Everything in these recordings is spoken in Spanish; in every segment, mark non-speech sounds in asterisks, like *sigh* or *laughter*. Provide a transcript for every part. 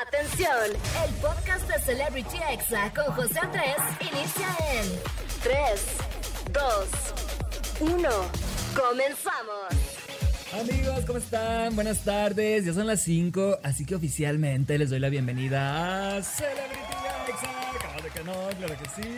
Atención, el podcast de Celebrity Exa con José Andrés inicia en 3, 2, 1. Comenzamos. Amigos, ¿cómo están? Buenas tardes, ya son las 5, así que oficialmente les doy la bienvenida a Celebrity Exa. No, claro que sí.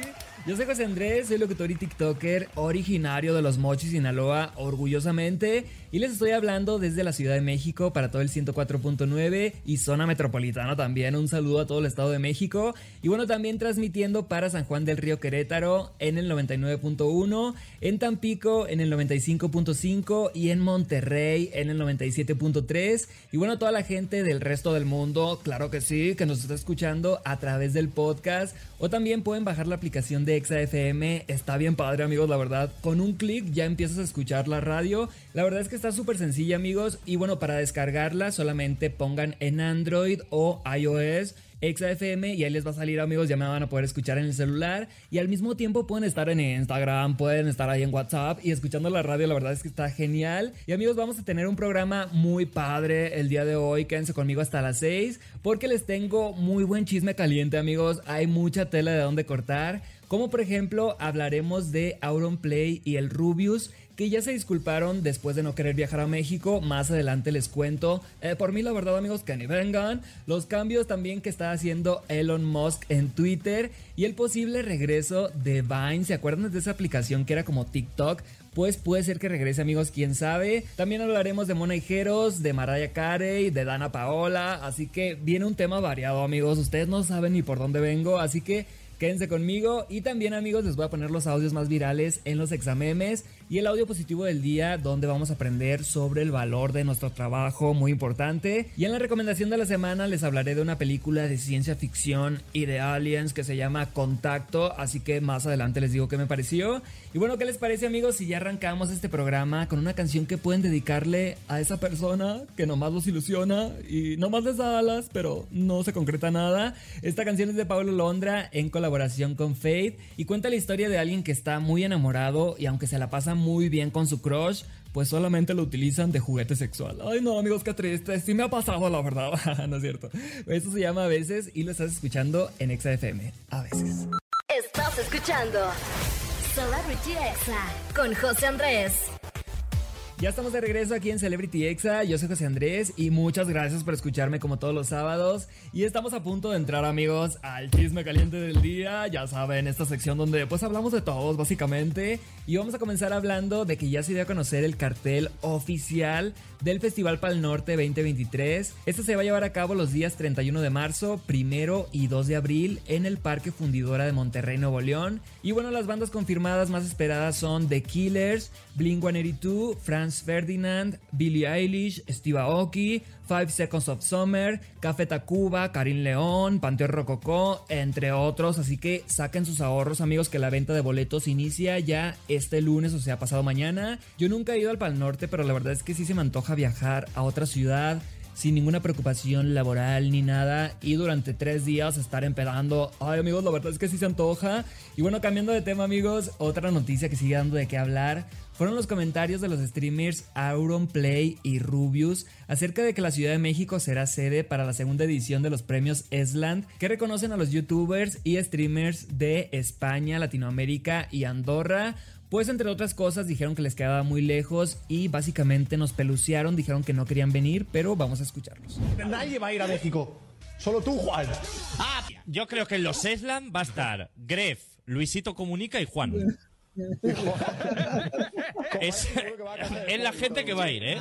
Yo soy José Andrés, soy locutor y TikToker originario de Los Mochis, Sinaloa, orgullosamente. Y les estoy hablando desde la Ciudad de México para todo el 104.9 y zona metropolitana también. Un saludo a todo el Estado de México. Y bueno, también transmitiendo para San Juan del Río Querétaro en el 99.1, en Tampico en el 95.5 y en Monterrey en el 97.3. Y bueno, toda la gente del resto del mundo, claro que sí, que nos está escuchando a través del podcast. O también pueden bajar la aplicación de FM. Está bien padre, amigos, la verdad. Con un clic ya empiezas a escuchar la radio. La verdad es que está súper sencilla, amigos. Y bueno, para descargarla solamente pongan en Android o iOS FM y ahí les va a salir amigos, ya me van a poder escuchar en el celular y al mismo tiempo pueden estar en Instagram, pueden estar ahí en WhatsApp y escuchando la radio, la verdad es que está genial. Y amigos, vamos a tener un programa muy padre el día de hoy, quédense conmigo hasta las 6 porque les tengo muy buen chisme caliente amigos, hay mucha tela de dónde cortar. Como por ejemplo hablaremos de Auron Play y el Rubius que ya se disculparon después de no querer viajar a México. Más adelante les cuento. Eh, por mí, la verdad, amigos, que ni vengan. Los cambios también que está haciendo Elon Musk en Twitter y el posible regreso de Vine. ¿Se acuerdan de esa aplicación que era como TikTok? Pues puede ser que regrese, amigos, quién sabe. También hablaremos de Mona Ijeros, de Mariah Carey, de Dana Paola. Así que viene un tema variado, amigos. Ustedes no saben ni por dónde vengo. Así que Quédense conmigo y también amigos les voy a poner los audios más virales en los examemes y el audio positivo del día donde vamos a aprender sobre el valor de nuestro trabajo, muy importante. Y en la recomendación de la semana les hablaré de una película de ciencia ficción y de aliens que se llama Contacto, así que más adelante les digo qué me pareció. Y bueno, ¿qué les parece amigos si ya arrancamos este programa con una canción que pueden dedicarle a esa persona que nomás los ilusiona y nomás les da alas, pero no se concreta nada? Esta canción es de Pablo Londra en colaboración con Faith y cuenta la historia de alguien que está muy enamorado y aunque se la pasa muy bien con su crush, pues solamente lo utilizan de juguete sexual. Ay no amigos, qué triste, sí me ha pasado la verdad, *laughs* no es cierto. Eso se llama a veces y lo estás escuchando en XFM, a veces. Estás escuchando Celebrity Exa con José Andrés. Ya estamos de regreso aquí en Celebrity Exa. Yo soy José Andrés y muchas gracias por escucharme como todos los sábados. Y estamos a punto de entrar, amigos, al chisme caliente del día. Ya saben, esta sección donde pues hablamos de todos, básicamente. Y vamos a comenzar hablando de que ya se dio a conocer el cartel oficial del Festival Pal Norte 2023. Este se va a llevar a cabo los días 31 de marzo, 1 y 2 de abril en el Parque Fundidora de Monterrey, Nuevo León. Y bueno, las bandas confirmadas más esperadas son The Killers, Blink 182, Franz Ferdinand, Billie Eilish, Steve Aoki, Five Seconds of Summer, Café Tacuba, Karim León, Panteón Rococó, entre otros. Así que saquen sus ahorros, amigos, que la venta de boletos inicia ya este lunes, o sea, pasado mañana. Yo nunca he ido al Pal Norte, pero la verdad es que sí se me antoja viajar a otra ciudad sin ninguna preocupación laboral ni nada y durante tres días estar empedando. Ay amigos, la verdad es que sí se antoja. Y bueno, cambiando de tema amigos, otra noticia que sigue dando de qué hablar fueron los comentarios de los streamers Auron Play y Rubius acerca de que la Ciudad de México será sede para la segunda edición de los premios Esland, que reconocen a los youtubers y streamers de España, Latinoamérica y Andorra. Pues entre otras cosas dijeron que les quedaba muy lejos y básicamente nos pelucearon, dijeron que no querían venir, pero vamos a escucharlos. Nadie va a ir a México, solo tú, Juan. Ah, yo creo que en los Esland va a estar Gref, Luisito Comunica y Juan. *laughs* *laughs* es, la gente que va a ir, ¿eh?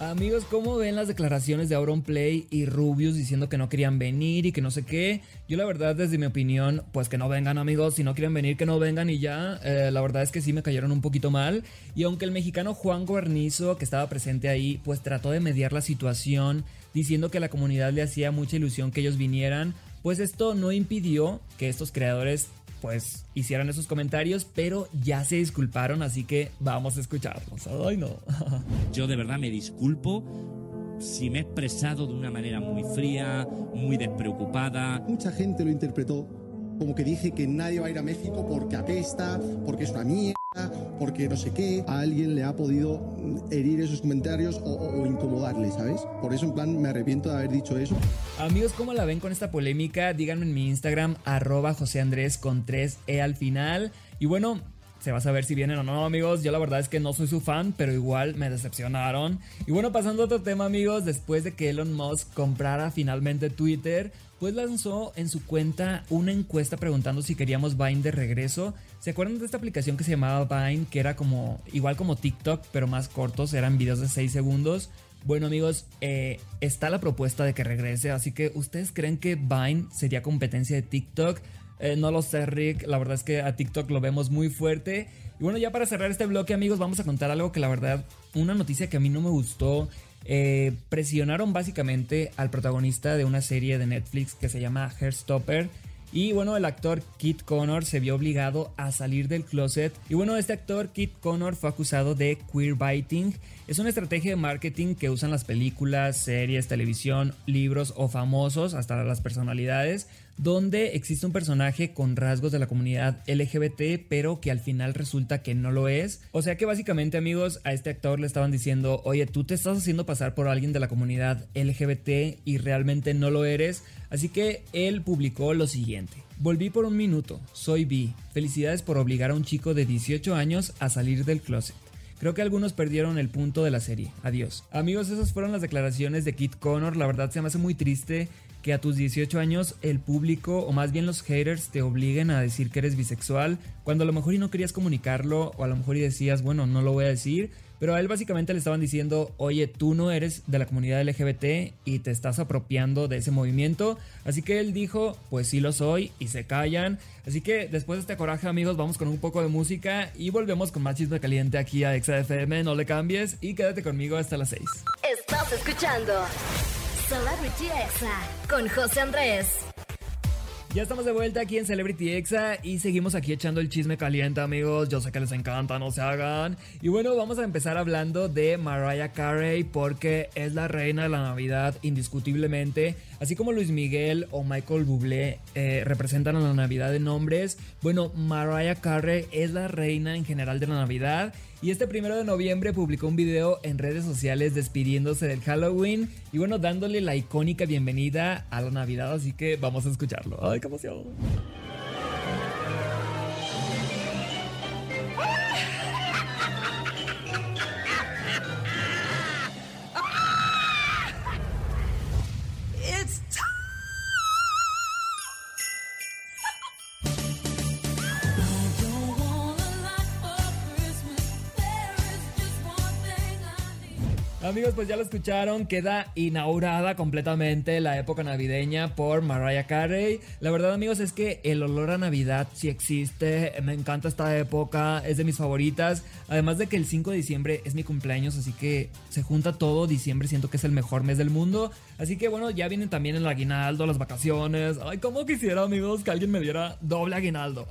Amigos, ¿cómo ven las declaraciones de Auron Play y Rubius diciendo que no querían venir y que no sé qué? Yo la verdad, desde mi opinión, pues que no vengan amigos, si no quieren venir, que no vengan y ya. Eh, la verdad es que sí me cayeron un poquito mal. Y aunque el mexicano Juan Guarnizo, que estaba presente ahí, pues trató de mediar la situación, diciendo que a la comunidad le hacía mucha ilusión que ellos vinieran, pues esto no impidió que estos creadores pues hicieran esos comentarios, pero ya se disculparon, así que vamos a escucharlos. Ay, no. *laughs* Yo de verdad me disculpo si me he expresado de una manera muy fría, muy despreocupada. Mucha gente lo interpretó como que dije que nadie va a ir a México porque apesta, porque es una mierda, porque no sé qué, a alguien le ha podido mm, herir esos comentarios o, incomodarle, ¿sabes? Por eso en plan me arrepiento de haber dicho eso. Amigos, ¿cómo la ven con esta polémica? Díganme en mi Instagram, arroba José Andrés con 3E al final. Y bueno, se va a saber si vienen o no, amigos. Yo la verdad es que no soy su fan, pero igual me decepcionaron. Y bueno, pasando a otro tema, amigos, después de que Elon Musk comprara finalmente Twitter, pues lanzó en su cuenta una encuesta preguntando si queríamos Vine de regreso. ¿Se acuerdan de esta aplicación que se llamaba Vine? Que era como, igual como TikTok, pero más cortos, eran videos de 6 segundos. Bueno amigos, eh, está la propuesta de que regrese, así que ¿ustedes creen que Vine sería competencia de TikTok? Eh, no lo sé Rick, la verdad es que a TikTok lo vemos muy fuerte. Y bueno, ya para cerrar este bloque amigos, vamos a contar algo que la verdad, una noticia que a mí no me gustó. Eh, presionaron básicamente al protagonista de una serie de Netflix que se llama Hairstopper. Y bueno, el actor Kit Connor se vio obligado a salir del closet. Y bueno, este actor Kit Connor fue acusado de queerbiting. Es una estrategia de marketing que usan las películas, series, televisión, libros o famosos, hasta las personalidades, donde existe un personaje con rasgos de la comunidad LGBT, pero que al final resulta que no lo es. O sea que básicamente, amigos, a este actor le estaban diciendo, oye, tú te estás haciendo pasar por alguien de la comunidad LGBT y realmente no lo eres. Así que él publicó lo siguiente. Volví por un minuto, soy bi. Felicidades por obligar a un chico de 18 años a salir del closet. Creo que algunos perdieron el punto de la serie. Adiós. Amigos, esas fueron las declaraciones de Kit Connor. La verdad se me hace muy triste que a tus 18 años el público o más bien los haters te obliguen a decir que eres bisexual cuando a lo mejor y no querías comunicarlo o a lo mejor y decías, bueno, no lo voy a decir. Pero a él básicamente le estaban diciendo, oye, tú no eres de la comunidad LGBT y te estás apropiando de ese movimiento. Así que él dijo, pues sí lo soy y se callan. Así que después de este coraje amigos, vamos con un poco de música y volvemos con más caliente aquí a XFM. No le cambies y quédate conmigo hasta las 6. Estás escuchando Celebrity Exa con José Andrés. Ya estamos de vuelta aquí en Celebrity Exa y seguimos aquí echando el chisme caliente, amigos. Yo sé que les encanta, no se hagan. Y bueno, vamos a empezar hablando de Mariah Carey porque es la reina de la Navidad indiscutiblemente. Así como Luis Miguel o Michael Bublé eh, representan a la Navidad en nombres, bueno, Mariah Carey es la reina en general de la Navidad. Y este primero de noviembre publicó un video en redes sociales despidiéndose del Halloween y bueno, dándole la icónica bienvenida a la Navidad, así que vamos a escucharlo. ¡Ay, qué emoción! Amigos, pues ya lo escucharon, queda inaugurada completamente la época navideña por Mariah Carey. La verdad, amigos, es que el olor a Navidad sí existe, me encanta esta época, es de mis favoritas. Además de que el 5 de diciembre es mi cumpleaños, así que se junta todo, diciembre siento que es el mejor mes del mundo. Así que bueno, ya vienen también el aguinaldo, las vacaciones. Ay, cómo quisiera, amigos, que alguien me diera doble aguinaldo.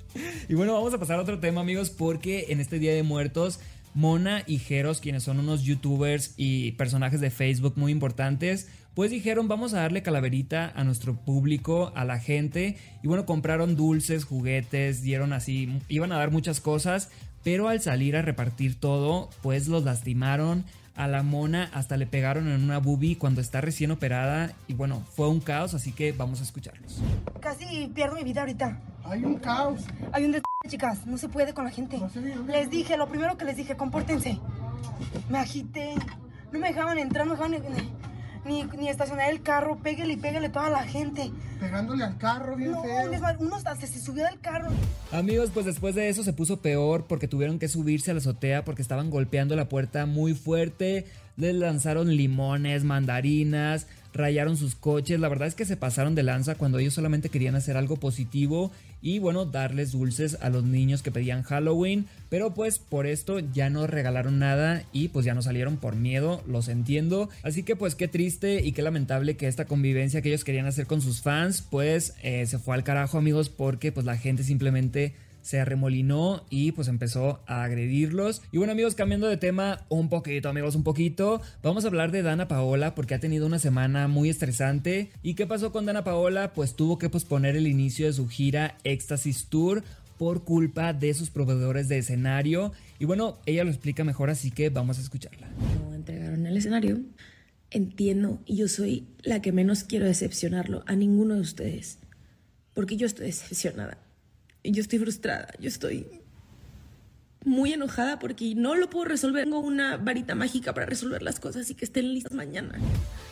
*laughs* y bueno, vamos a pasar a otro tema, amigos, porque en este Día de Muertos Mona y Jeros, quienes son unos youtubers y personajes de Facebook muy importantes, pues dijeron vamos a darle calaverita a nuestro público, a la gente. Y bueno, compraron dulces, juguetes, dieron así, iban a dar muchas cosas, pero al salir a repartir todo, pues los lastimaron. A la mona hasta le pegaron en una boobie cuando está recién operada y bueno, fue un caos, así que vamos a escucharlos. Casi pierdo mi vida ahorita. Hay un caos. Hay un des... chicas, no se puede con la gente. Les dije, lo primero que les dije, compórtense. Me agité. No me dejaban entrar, no me dejaban ni, ni, ni estacionar el carro. Pégale y pégale a toda la gente. Pegándole al carro, bien No, les va- uno hasta se, se subió del carro. Amigos, pues después de eso se puso peor porque tuvieron que subirse a la azotea porque estaban golpeando la puerta muy fuerte. Les lanzaron limones, mandarinas, rayaron sus coches. La verdad es que se pasaron de lanza cuando ellos solamente querían hacer algo positivo y bueno, darles dulces a los niños que pedían Halloween. Pero pues por esto ya no regalaron nada y pues ya no salieron por miedo, los entiendo. Así que pues qué triste y qué lamentable que esta convivencia que ellos querían hacer con sus fans pues eh, se fue al carajo amigos porque pues la gente simplemente se arremolinó y pues empezó a agredirlos. Y bueno amigos, cambiando de tema un poquito amigos, un poquito, vamos a hablar de Dana Paola porque ha tenido una semana muy estresante. ¿Y qué pasó con Dana Paola? Pues tuvo que posponer el inicio de su gira Éxtasis Tour por culpa de sus proveedores de escenario. Y bueno, ella lo explica mejor, así que vamos a escucharla. No entregaron el escenario. Entiendo y yo soy la que menos quiero decepcionarlo a ninguno de ustedes. Porque yo estoy decepcionada. Yo estoy frustrada. Yo estoy muy enojada porque no lo puedo resolver. Tengo una varita mágica para resolver las cosas y que estén listas mañana.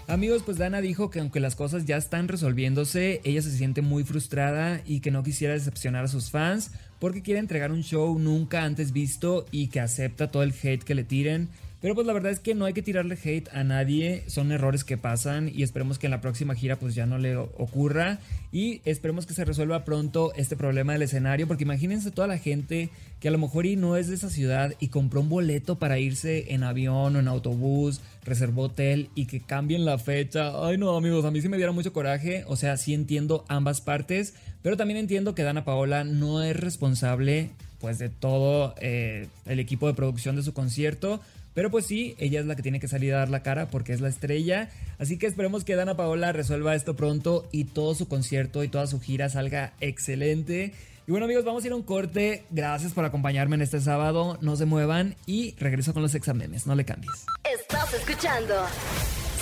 Amigos, pues Dana dijo que aunque las cosas ya están resolviéndose, ella se siente muy frustrada y que no quisiera decepcionar a sus fans porque quiere entregar un show nunca antes visto y que acepta todo el hate que le tiren. Pero pues la verdad es que no hay que tirarle hate a nadie, son errores que pasan y esperemos que en la próxima gira pues ya no le ocurra y esperemos que se resuelva pronto este problema del escenario porque imagínense toda la gente que a lo mejor y no es de esa ciudad y compró un boleto para irse en avión o en autobús, reservó hotel y que cambien la fecha. Ay no amigos, a mí sí me diera mucho coraje, o sea, sí entiendo ambas partes, pero también entiendo que Dana Paola no es responsable pues de todo eh, el equipo de producción de su concierto. Pero pues sí, ella es la que tiene que salir a dar la cara porque es la estrella. Así que esperemos que Dana Paola resuelva esto pronto y todo su concierto y toda su gira salga excelente. Y bueno amigos, vamos a ir a un corte. Gracias por acompañarme en este sábado. No se muevan y regreso con los exámenes. No le cambies. Estás escuchando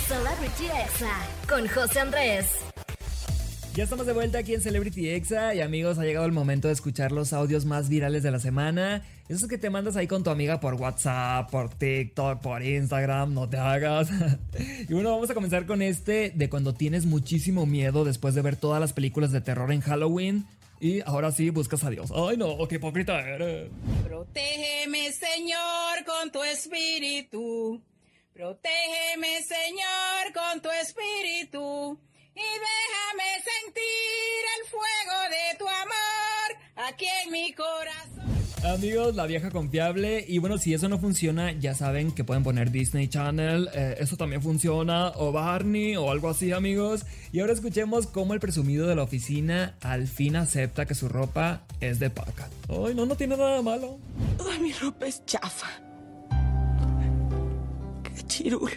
Celebrity Exa con José Andrés. Ya estamos de vuelta aquí en Celebrity Exa y amigos, ha llegado el momento de escuchar los audios más virales de la semana. Esos que te mandas ahí con tu amiga por WhatsApp, por TikTok, por Instagram, no te hagas. *laughs* y bueno, vamos a comenzar con este de cuando tienes muchísimo miedo después de ver todas las películas de terror en Halloween. Y ahora sí buscas a Dios. Ay no, qué hipócrita eres. Protégeme, Señor, con tu espíritu. Protégeme, Señor, con tu espíritu y déjame sentir el fuego de tu amor aquí en mi corazón. Amigos, la vieja confiable. Y bueno, si eso no funciona, ya saben que pueden poner Disney Channel. Eh, eso también funciona. O Barney o algo así, amigos. Y ahora escuchemos cómo el presumido de la oficina al fin acepta que su ropa es de paca. Ay, no, no tiene nada de malo. Toda mi ropa es chafa. Qué chirul.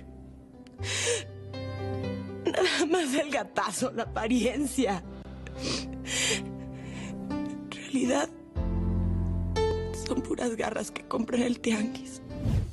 Más el gatazo, la apariencia. En realidad, son puras garras que compré en el tianguis.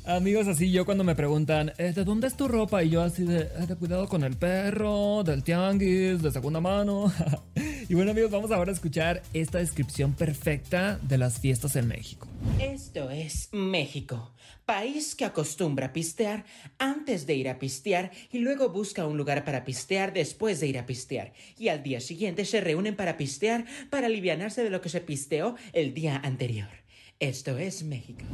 Amigos, así yo cuando me preguntan, eh, ¿de dónde es tu ropa? Y yo así eh, de cuidado con el perro, del tianguis, de segunda mano. *laughs* y bueno amigos, vamos ahora a escuchar esta descripción perfecta de las fiestas en México. Esto es México, país que acostumbra a pistear antes de ir a pistear y luego busca un lugar para pistear después de ir a pistear. Y al día siguiente se reúnen para pistear para alivianarse de lo que se pisteó el día anterior. Esto es México.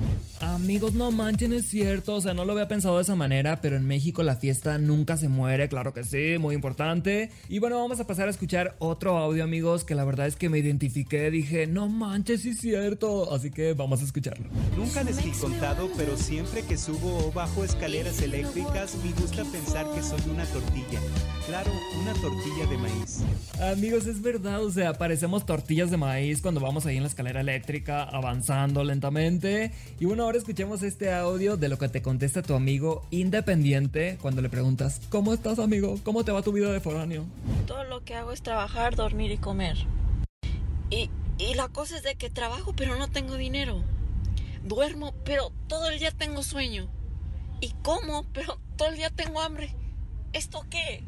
Amigos, no manchen, es cierto. O sea, no lo había pensado de esa manera, pero en México la fiesta nunca se muere, claro que sí, muy importante. Y bueno, vamos a pasar a escuchar otro audio, amigos, que la verdad es que me identifiqué. Dije, no manches, sí es cierto. Así que vamos a escucharlo. Nunca les he contado, pero siempre que subo o bajo escaleras eléctricas, me gusta pensar que soy una tortilla. Claro, una tortilla de maíz. Amigos, es verdad, o sea, parecemos tortillas de maíz cuando vamos ahí en la escalera eléctrica avanzando lentamente. Y bueno, ahora escuchemos este audio de lo que te contesta tu amigo independiente cuando le preguntas, ¿cómo estás amigo? ¿Cómo te va tu vida de foráneo? Todo lo que hago es trabajar, dormir y comer. Y, y la cosa es de que trabajo pero no tengo dinero. Duermo pero todo el día tengo sueño. Y como pero todo el día tengo hambre. ¿Esto qué?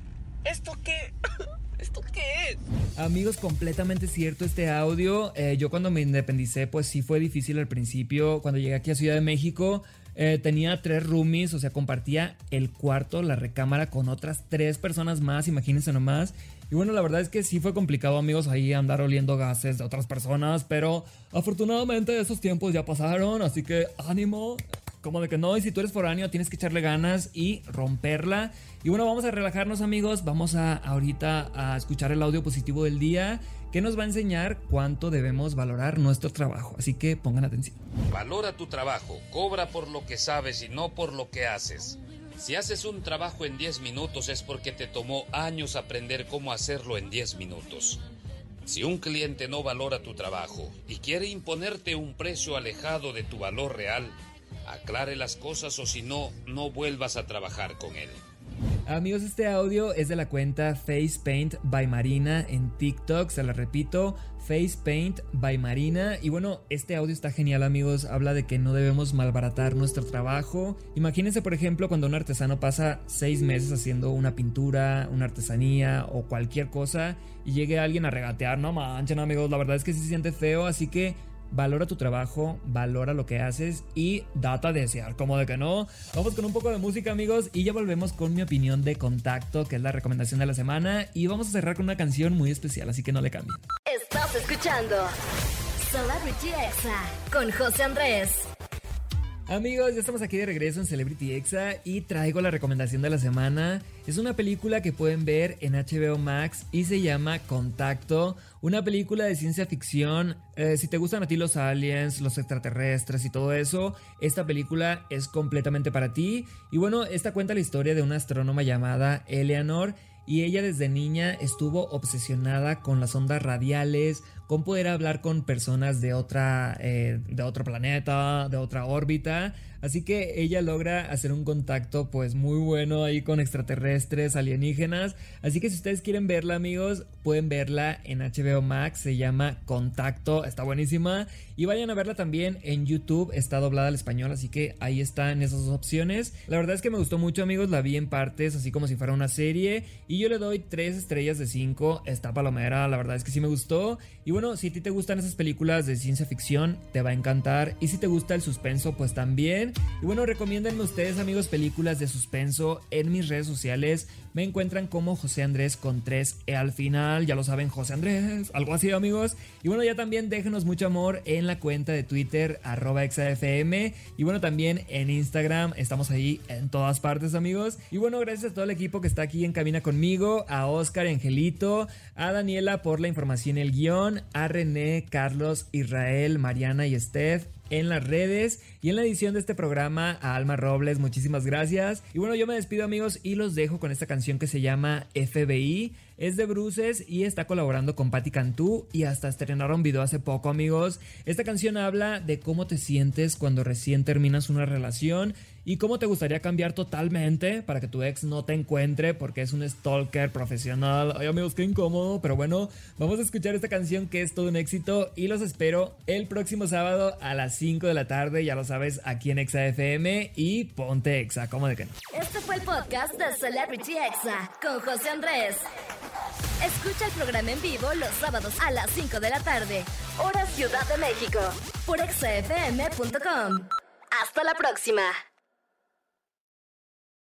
¿Esto qué? *laughs* ¿Esto qué es? Amigos, completamente cierto este audio. Eh, yo cuando me independicé, pues sí fue difícil al principio. Cuando llegué aquí a Ciudad de México, eh, tenía tres roomies, o sea, compartía el cuarto, la recámara con otras tres personas más, imagínense nomás. Y bueno, la verdad es que sí fue complicado, amigos, ahí andar oliendo gases de otras personas, pero afortunadamente esos tiempos ya pasaron, así que ánimo. Como de que no, y si tú eres foráneo tienes que echarle ganas y romperla. Y bueno, vamos a relajarnos amigos, vamos a ahorita a escuchar el audio positivo del día que nos va a enseñar cuánto debemos valorar nuestro trabajo. Así que pongan atención. Valora tu trabajo, cobra por lo que sabes y no por lo que haces. Si haces un trabajo en 10 minutos es porque te tomó años aprender cómo hacerlo en 10 minutos. Si un cliente no valora tu trabajo y quiere imponerte un precio alejado de tu valor real, aclare las cosas o si no, no vuelvas a trabajar con él. Amigos, este audio es de la cuenta Face Paint by Marina en TikTok, se la repito, Face Paint by Marina. Y bueno, este audio está genial amigos, habla de que no debemos malbaratar nuestro trabajo. Imagínense por ejemplo cuando un artesano pasa seis meses haciendo una pintura, una artesanía o cualquier cosa y llegue alguien a regatear, no manchen amigos, la verdad es que se siente feo, así que valora tu trabajo, valora lo que haces y data a desear, como de que no. Vamos con un poco de música, amigos, y ya volvemos con mi opinión de contacto, que es la recomendación de la semana, y vamos a cerrar con una canción muy especial, así que no le cambien. Estás escuchando Celebrity Exa con José Andrés. Amigos, ya estamos aquí de regreso en Celebrity Exa y traigo la recomendación de la semana. Es una película que pueden ver en HBO Max y se llama Contacto, una película de ciencia ficción. Eh, si te gustan a ti los aliens, los extraterrestres y todo eso, esta película es completamente para ti. Y bueno, esta cuenta la historia de una astrónoma llamada Eleanor y ella desde niña estuvo obsesionada con las ondas radiales, con poder hablar con personas de otra eh, de otro planeta, de otra órbita. Así que ella logra hacer un contacto pues muy bueno ahí con extraterrestres, alienígenas. Así que si ustedes quieren verla amigos, pueden verla en HBO Max, se llama Contacto, está buenísima. Y vayan a verla también en YouTube, está doblada al español, así que ahí están esas dos opciones. La verdad es que me gustó mucho amigos, la vi en partes, así como si fuera una serie. Y yo le doy 3 estrellas de 5, está palomera, la verdad es que sí me gustó. Y bueno, si a ti te gustan esas películas de ciencia ficción, te va a encantar. Y si te gusta el suspenso, pues también. Y bueno, recomiéndenme ustedes, amigos, películas de suspenso en mis redes sociales. Me encuentran como José Andrés con 3 E al final. Ya lo saben, José Andrés. Algo así, amigos. Y bueno, ya también déjenos mucho amor en la cuenta de Twitter, arroba exafm. Y bueno, también en Instagram. Estamos ahí en todas partes, amigos. Y bueno, gracias a todo el equipo que está aquí en cabina conmigo. A Oscar, Angelito. A Daniela por la información y el guion. A René, Carlos, Israel, Mariana y Steph en las redes y en la edición de este programa a Alma Robles, muchísimas gracias. Y bueno, yo me despido amigos y los dejo con esta canción que se llama FBI. Es de Bruces y está colaborando con Patti Cantú y hasta estrenaron video hace poco amigos. Esta canción habla de cómo te sientes cuando recién terminas una relación y cómo te gustaría cambiar totalmente para que tu ex no te encuentre porque es un stalker profesional. Ay amigos, qué incómodo, pero bueno, vamos a escuchar esta canción que es todo un éxito y los espero el próximo sábado a las 5 de la tarde, ya lo sabes, aquí en Exa FM y ponte Exa, ¿cómo de que no? Este fue el podcast de Celebrity Exa con José Andrés. Escucha el programa en vivo los sábados a las 5 de la tarde, hora Ciudad de México, por exafm.com. Hasta la próxima.